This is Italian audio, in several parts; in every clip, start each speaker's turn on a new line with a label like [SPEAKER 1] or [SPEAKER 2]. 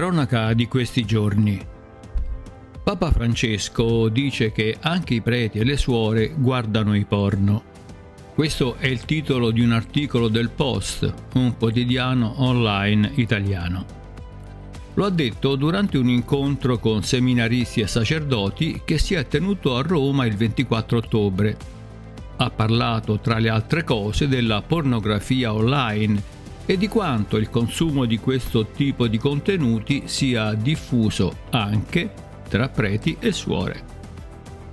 [SPEAKER 1] Cronaca di questi giorni. Papa Francesco dice che anche i preti e le suore guardano i porno. Questo è il titolo di un articolo del Post, un quotidiano online italiano. Lo ha detto durante un incontro con seminaristi e sacerdoti che si è tenuto a Roma il 24 ottobre. Ha parlato, tra le altre cose, della pornografia online e di quanto il consumo di questo tipo di contenuti sia diffuso anche tra preti e suore.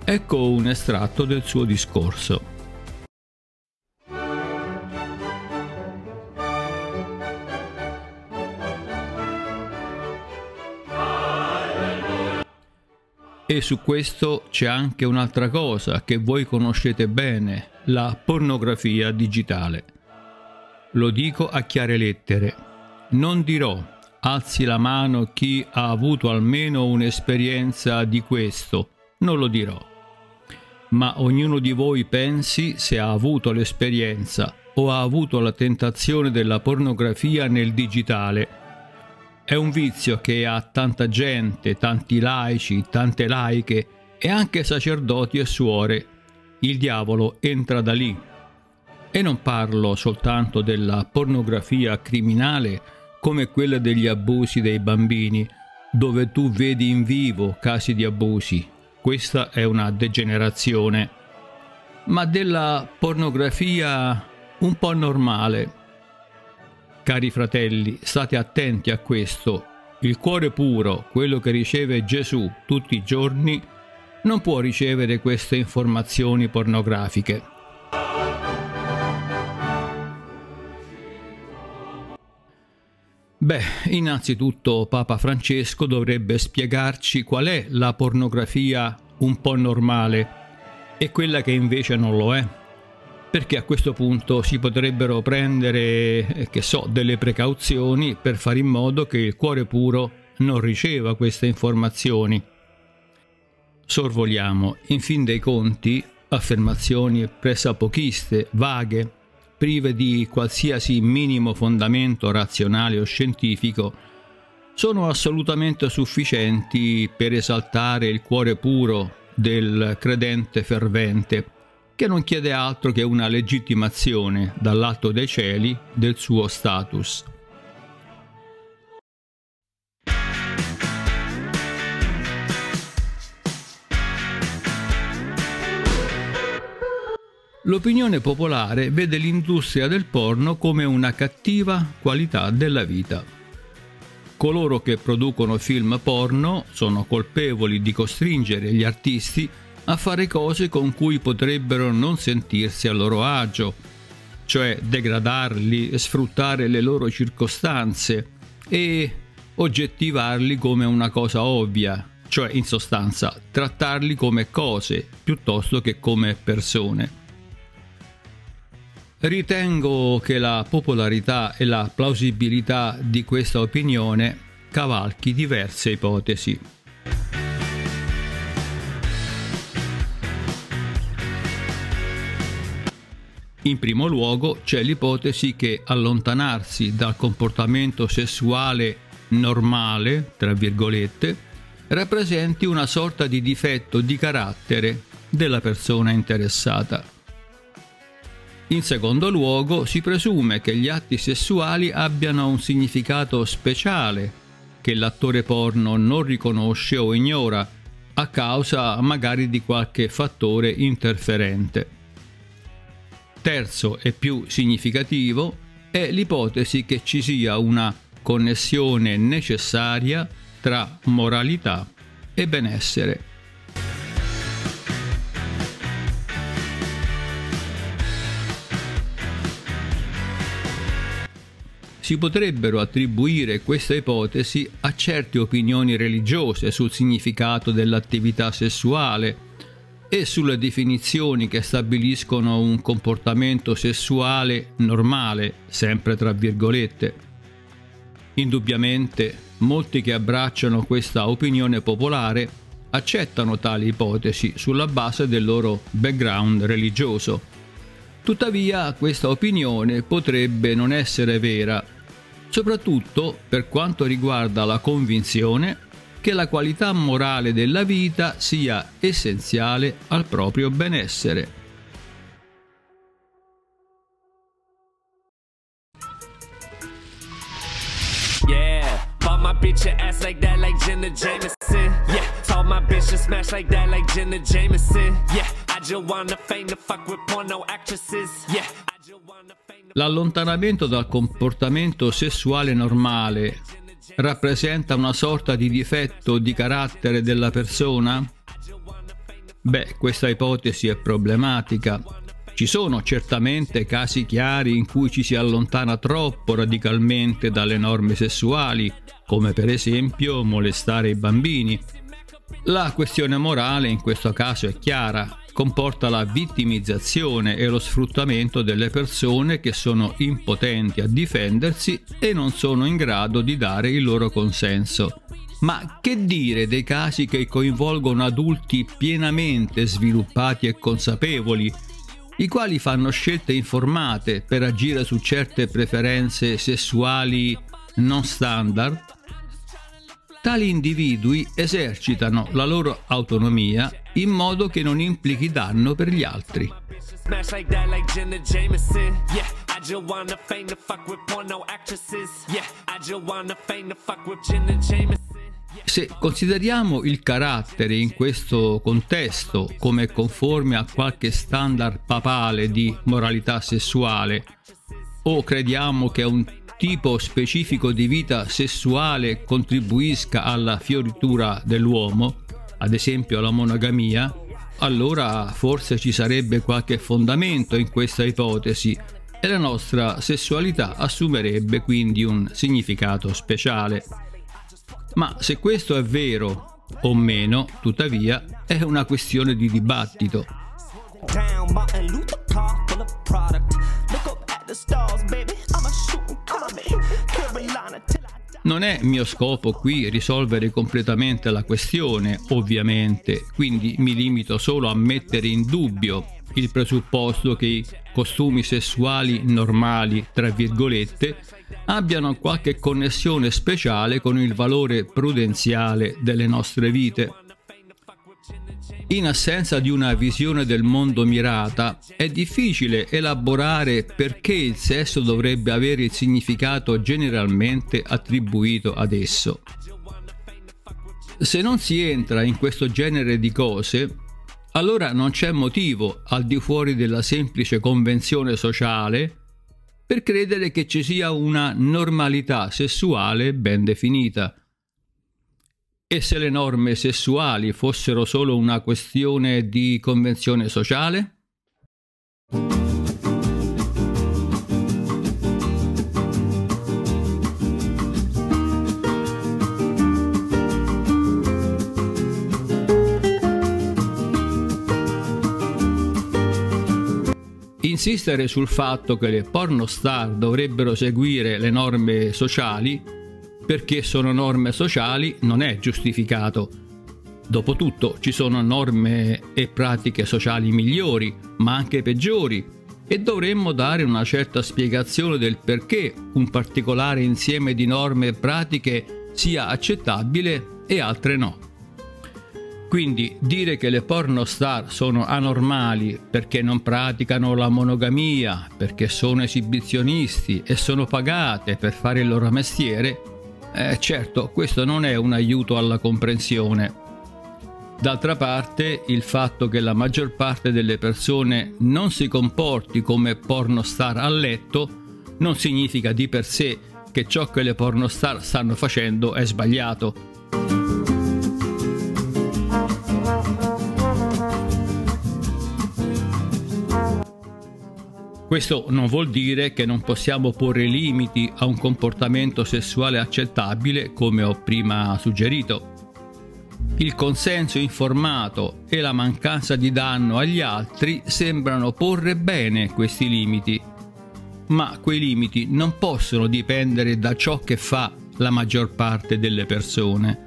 [SPEAKER 1] Ecco un estratto del suo discorso. E su questo c'è anche un'altra cosa che voi conoscete bene, la pornografia digitale. Lo dico a chiare lettere. Non dirò, alzi la mano chi ha avuto almeno un'esperienza di questo, non lo dirò. Ma ognuno di voi pensi se ha avuto l'esperienza o ha avuto la tentazione della pornografia nel digitale. È un vizio che ha tanta gente, tanti laici, tante laiche e anche sacerdoti e suore. Il diavolo entra da lì e non parlo soltanto della pornografia criminale come quella degli abusi dei bambini, dove tu vedi in vivo casi di abusi. Questa è una degenerazione. Ma della pornografia un po' normale. Cari fratelli, state attenti a questo. Il cuore puro, quello che riceve Gesù tutti i giorni, non può ricevere queste informazioni pornografiche. Beh, innanzitutto Papa Francesco dovrebbe spiegarci qual è la pornografia un po' normale e quella che invece non lo è. Perché a questo punto si potrebbero prendere, eh, che so, delle precauzioni per fare in modo che il cuore puro non riceva queste informazioni. Sorvoliamo, in fin dei conti, affermazioni pressapochiste, vaghe, prive di qualsiasi minimo fondamento razionale o scientifico, sono assolutamente sufficienti per esaltare il cuore puro del credente fervente, che non chiede altro che una legittimazione dall'alto dei cieli del suo status. L'opinione popolare vede l'industria del porno come una cattiva qualità della vita. Coloro che producono film porno sono colpevoli di costringere gli artisti a fare cose con cui potrebbero non sentirsi a loro agio, cioè degradarli, sfruttare le loro circostanze e oggettivarli come una cosa ovvia, cioè in sostanza trattarli come cose piuttosto che come persone. Ritengo che la popolarità e la plausibilità di questa opinione cavalchi diverse ipotesi. In primo luogo c'è l'ipotesi che allontanarsi dal comportamento sessuale normale, tra virgolette, rappresenti una sorta di difetto di carattere della persona interessata. In secondo luogo, si presume che gli atti sessuali abbiano un significato speciale, che l'attore porno non riconosce o ignora, a causa magari di qualche fattore interferente. Terzo e più significativo è l'ipotesi che ci sia una connessione necessaria tra moralità e benessere. Si potrebbero attribuire questa ipotesi a certe opinioni religiose sul significato dell'attività sessuale e sulle definizioni che stabiliscono un comportamento sessuale normale, sempre tra virgolette. Indubbiamente, molti che abbracciano questa opinione popolare accettano tali ipotesi sulla base del loro background religioso. Tuttavia questa opinione potrebbe non essere vera soprattutto per quanto riguarda la convinzione che la qualità morale della vita sia essenziale al proprio benessere. Yeah, I just wanna feign to fuck with porno actresses. Yeah, L'allontanamento dal comportamento sessuale normale rappresenta una sorta di difetto di carattere della persona? Beh, questa ipotesi è problematica ci sono certamente casi chiari in cui ci si allontana troppo radicalmente dalle norme sessuali, come per esempio molestare i bambini. La questione morale in questo caso è chiara, comporta la vittimizzazione e lo sfruttamento delle persone che sono impotenti a difendersi e non sono in grado di dare il loro consenso. Ma che dire dei casi che coinvolgono adulti pienamente sviluppati e consapevoli, i quali fanno scelte informate per agire su certe preferenze sessuali non standard, tali individui esercitano la loro autonomia in modo che non implichi danno per gli altri. Se consideriamo il carattere in questo contesto come conforme a qualche standard papale di moralità sessuale, o crediamo che un tipo specifico di vita sessuale contribuisca alla fioritura dell'uomo, ad esempio la monogamia, allora forse ci sarebbe qualche fondamento in questa ipotesi e la nostra sessualità assumerebbe quindi un significato speciale. Ma se questo è vero o meno, tuttavia, è una questione di dibattito. Non è mio scopo qui risolvere completamente la questione, ovviamente, quindi mi limito solo a mettere in dubbio il presupposto che i costumi sessuali normali, tra virgolette, abbiano qualche connessione speciale con il valore prudenziale delle nostre vite. In assenza di una visione del mondo mirata, è difficile elaborare perché il sesso dovrebbe avere il significato generalmente attribuito ad esso. Se non si entra in questo genere di cose, allora non c'è motivo, al di fuori della semplice convenzione sociale, per credere che ci sia una normalità sessuale ben definita. E se le norme sessuali fossero solo una questione di convenzione sociale? Insistere sul fatto che le pornostar dovrebbero seguire le norme sociali perché sono norme sociali non è giustificato. Dopotutto ci sono norme e pratiche sociali migliori, ma anche peggiori, e dovremmo dare una certa spiegazione del perché un particolare insieme di norme e pratiche sia accettabile e altre no. Quindi dire che le pornostar sono anormali perché non praticano la monogamia, perché sono esibizionisti e sono pagate per fare il loro mestiere, eh, certo questo non è un aiuto alla comprensione. D'altra parte, il fatto che la maggior parte delle persone non si comporti come pornostar a letto non significa di per sé che ciò che le pornostar stanno facendo è sbagliato. Questo non vuol dire che non possiamo porre limiti a un comportamento sessuale accettabile come ho prima suggerito. Il consenso informato e la mancanza di danno agli altri sembrano porre bene questi limiti, ma quei limiti non possono dipendere da ciò che fa la maggior parte delle persone.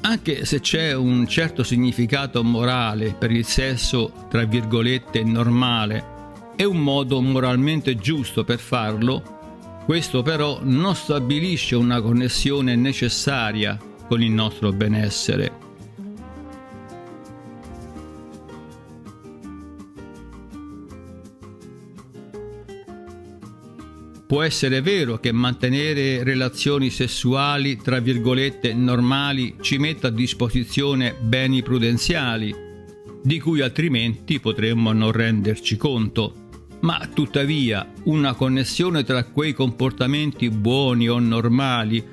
[SPEAKER 1] Anche se c'è un certo significato morale per il sesso, tra virgolette, normale, e un modo moralmente giusto per farlo, Questo però non stabilisce una connessione necessaria con il nostro benessere. Può essere vero che mantenere relazioni sessuali, tra virgolette, normali ci metta a disposizione beni prudenziali, di cui altrimenti potremmo non renderci conto. Ma tuttavia una connessione tra quei comportamenti buoni o normali,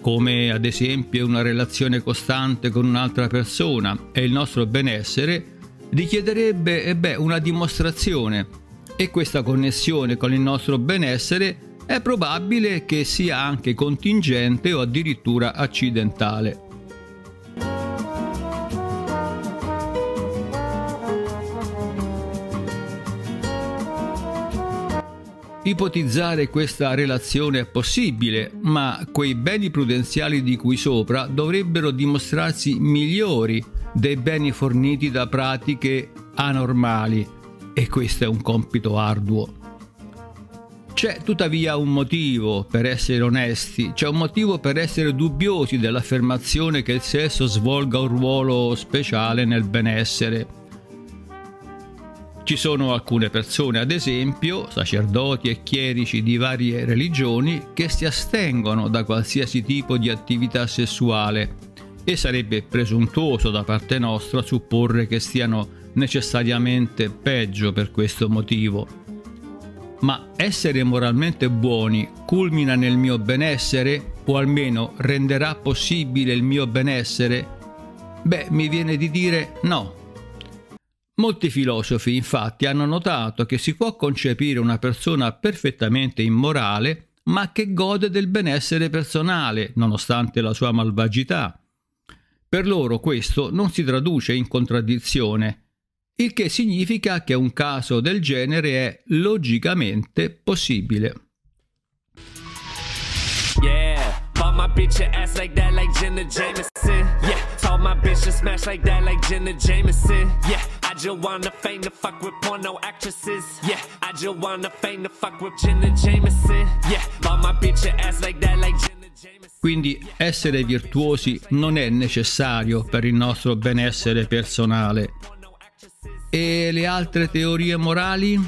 [SPEAKER 1] come ad esempio una relazione costante con un'altra persona e il nostro benessere, richiederebbe eh beh, una dimostrazione e questa connessione con il nostro benessere è probabile che sia anche contingente o addirittura accidentale. Ipotizzare questa relazione è possibile, ma quei beni prudenziali di cui sopra dovrebbero dimostrarsi migliori dei beni forniti da pratiche anormali e questo è un compito arduo. C'è tuttavia un motivo per essere onesti, c'è un motivo per essere dubbiosi dell'affermazione che il sesso svolga un ruolo speciale nel benessere. Ci sono alcune persone, ad esempio, sacerdoti e chierici di varie religioni, che si astengono da qualsiasi tipo di attività sessuale e sarebbe presuntuoso da parte nostra supporre che stiano necessariamente peggio per questo motivo. Ma essere moralmente buoni culmina nel mio benessere o almeno renderà possibile il mio benessere? Beh, mi viene di dire no. Molti filosofi infatti hanno notato che si può concepire una persona perfettamente immorale ma che gode del benessere personale nonostante la sua malvagità. Per loro questo non si traduce in contraddizione, il che significa che un caso del genere è logicamente possibile. Yeah, bought my bitch ass like that like Jenna Jameson. Yeah, told my bitch to smash like that like Jenna Jameson. Yeah, just wanna fame to fuck with porno actresses. Yeah, I just wanna fame to fuck with Jenna Jameson. Yeah, bought my bitch ass like that like Jenna quindi essere virtuosi non è necessario per il nostro benessere personale. E le altre teorie morali?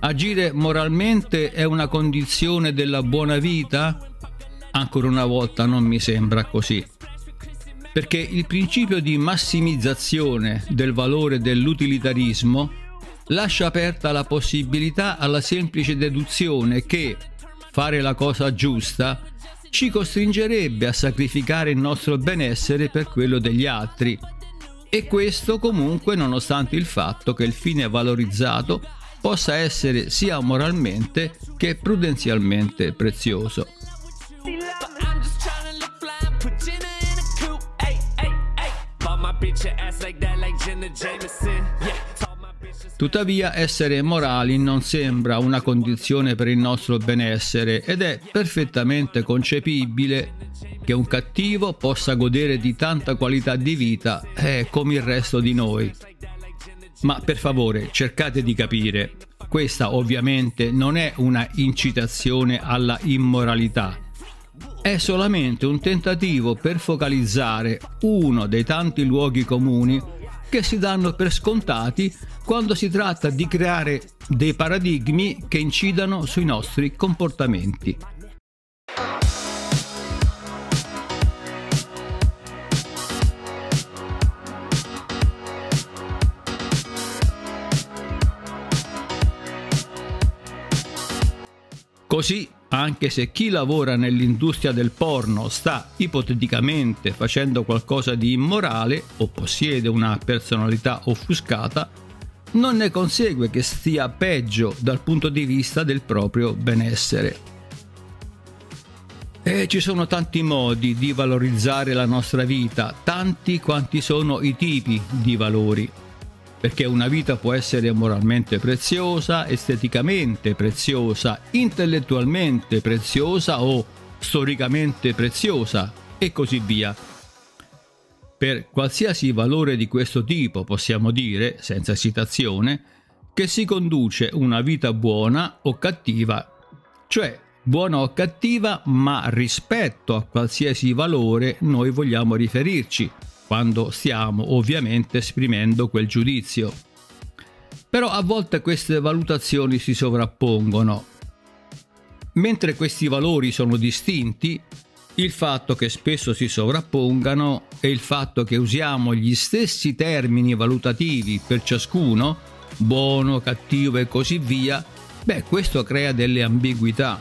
[SPEAKER 1] Agire moralmente è una condizione della buona vita? Ancora una volta non mi sembra così. Perché il principio di massimizzazione del valore dell'utilitarismo lascia aperta la possibilità alla semplice deduzione che fare la cosa giusta ci costringerebbe a sacrificare il nostro benessere per quello degli altri e questo comunque nonostante il fatto che il fine valorizzato possa essere sia moralmente che prudenzialmente prezioso. Tuttavia essere morali non sembra una condizione per il nostro benessere ed è perfettamente concepibile che un cattivo possa godere di tanta qualità di vita eh, come il resto di noi. Ma per favore cercate di capire, questa ovviamente non è una incitazione alla immoralità, è solamente un tentativo per focalizzare uno dei tanti luoghi comuni che si danno per scontati quando si tratta di creare dei paradigmi che incidano sui nostri comportamenti. Così, anche se chi lavora nell'industria del porno sta ipoteticamente facendo qualcosa di immorale o possiede una personalità offuscata, non ne consegue che stia peggio dal punto di vista del proprio benessere. E ci sono tanti modi di valorizzare la nostra vita, tanti quanti sono i tipi di valori perché una vita può essere moralmente preziosa, esteticamente preziosa, intellettualmente preziosa o storicamente preziosa e così via. Per qualsiasi valore di questo tipo possiamo dire, senza esitazione, che si conduce una vita buona o cattiva, cioè buona o cattiva, ma rispetto a qualsiasi valore noi vogliamo riferirci, quando stiamo ovviamente esprimendo quel giudizio. Però a volte queste valutazioni si sovrappongono. Mentre questi valori sono distinti, il fatto che spesso si sovrappongano e il fatto che usiamo gli stessi termini valutativi per ciascuno, buono, cattivo e così via, beh, questo crea delle ambiguità.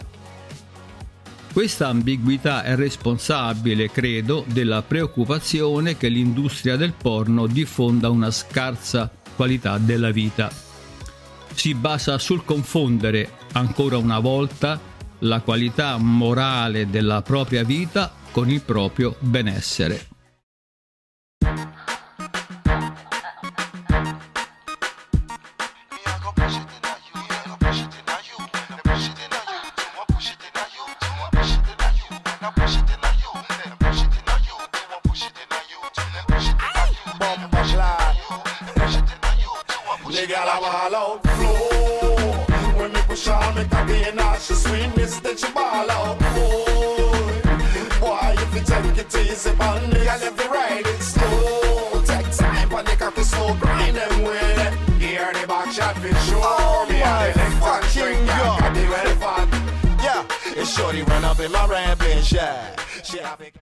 [SPEAKER 1] Questa ambiguità è responsabile, credo, della preoccupazione che l'industria del porno diffonda una scarsa qualità della vita. Si basa sul confondere, ancora una volta, la qualità morale della propria vita con il proprio benessere.
[SPEAKER 2] Llegar al out floor When me push on me cocky and I should swing this that you ball out boy Boy if you take it easy on me
[SPEAKER 3] Shorty run up in my ramp shack.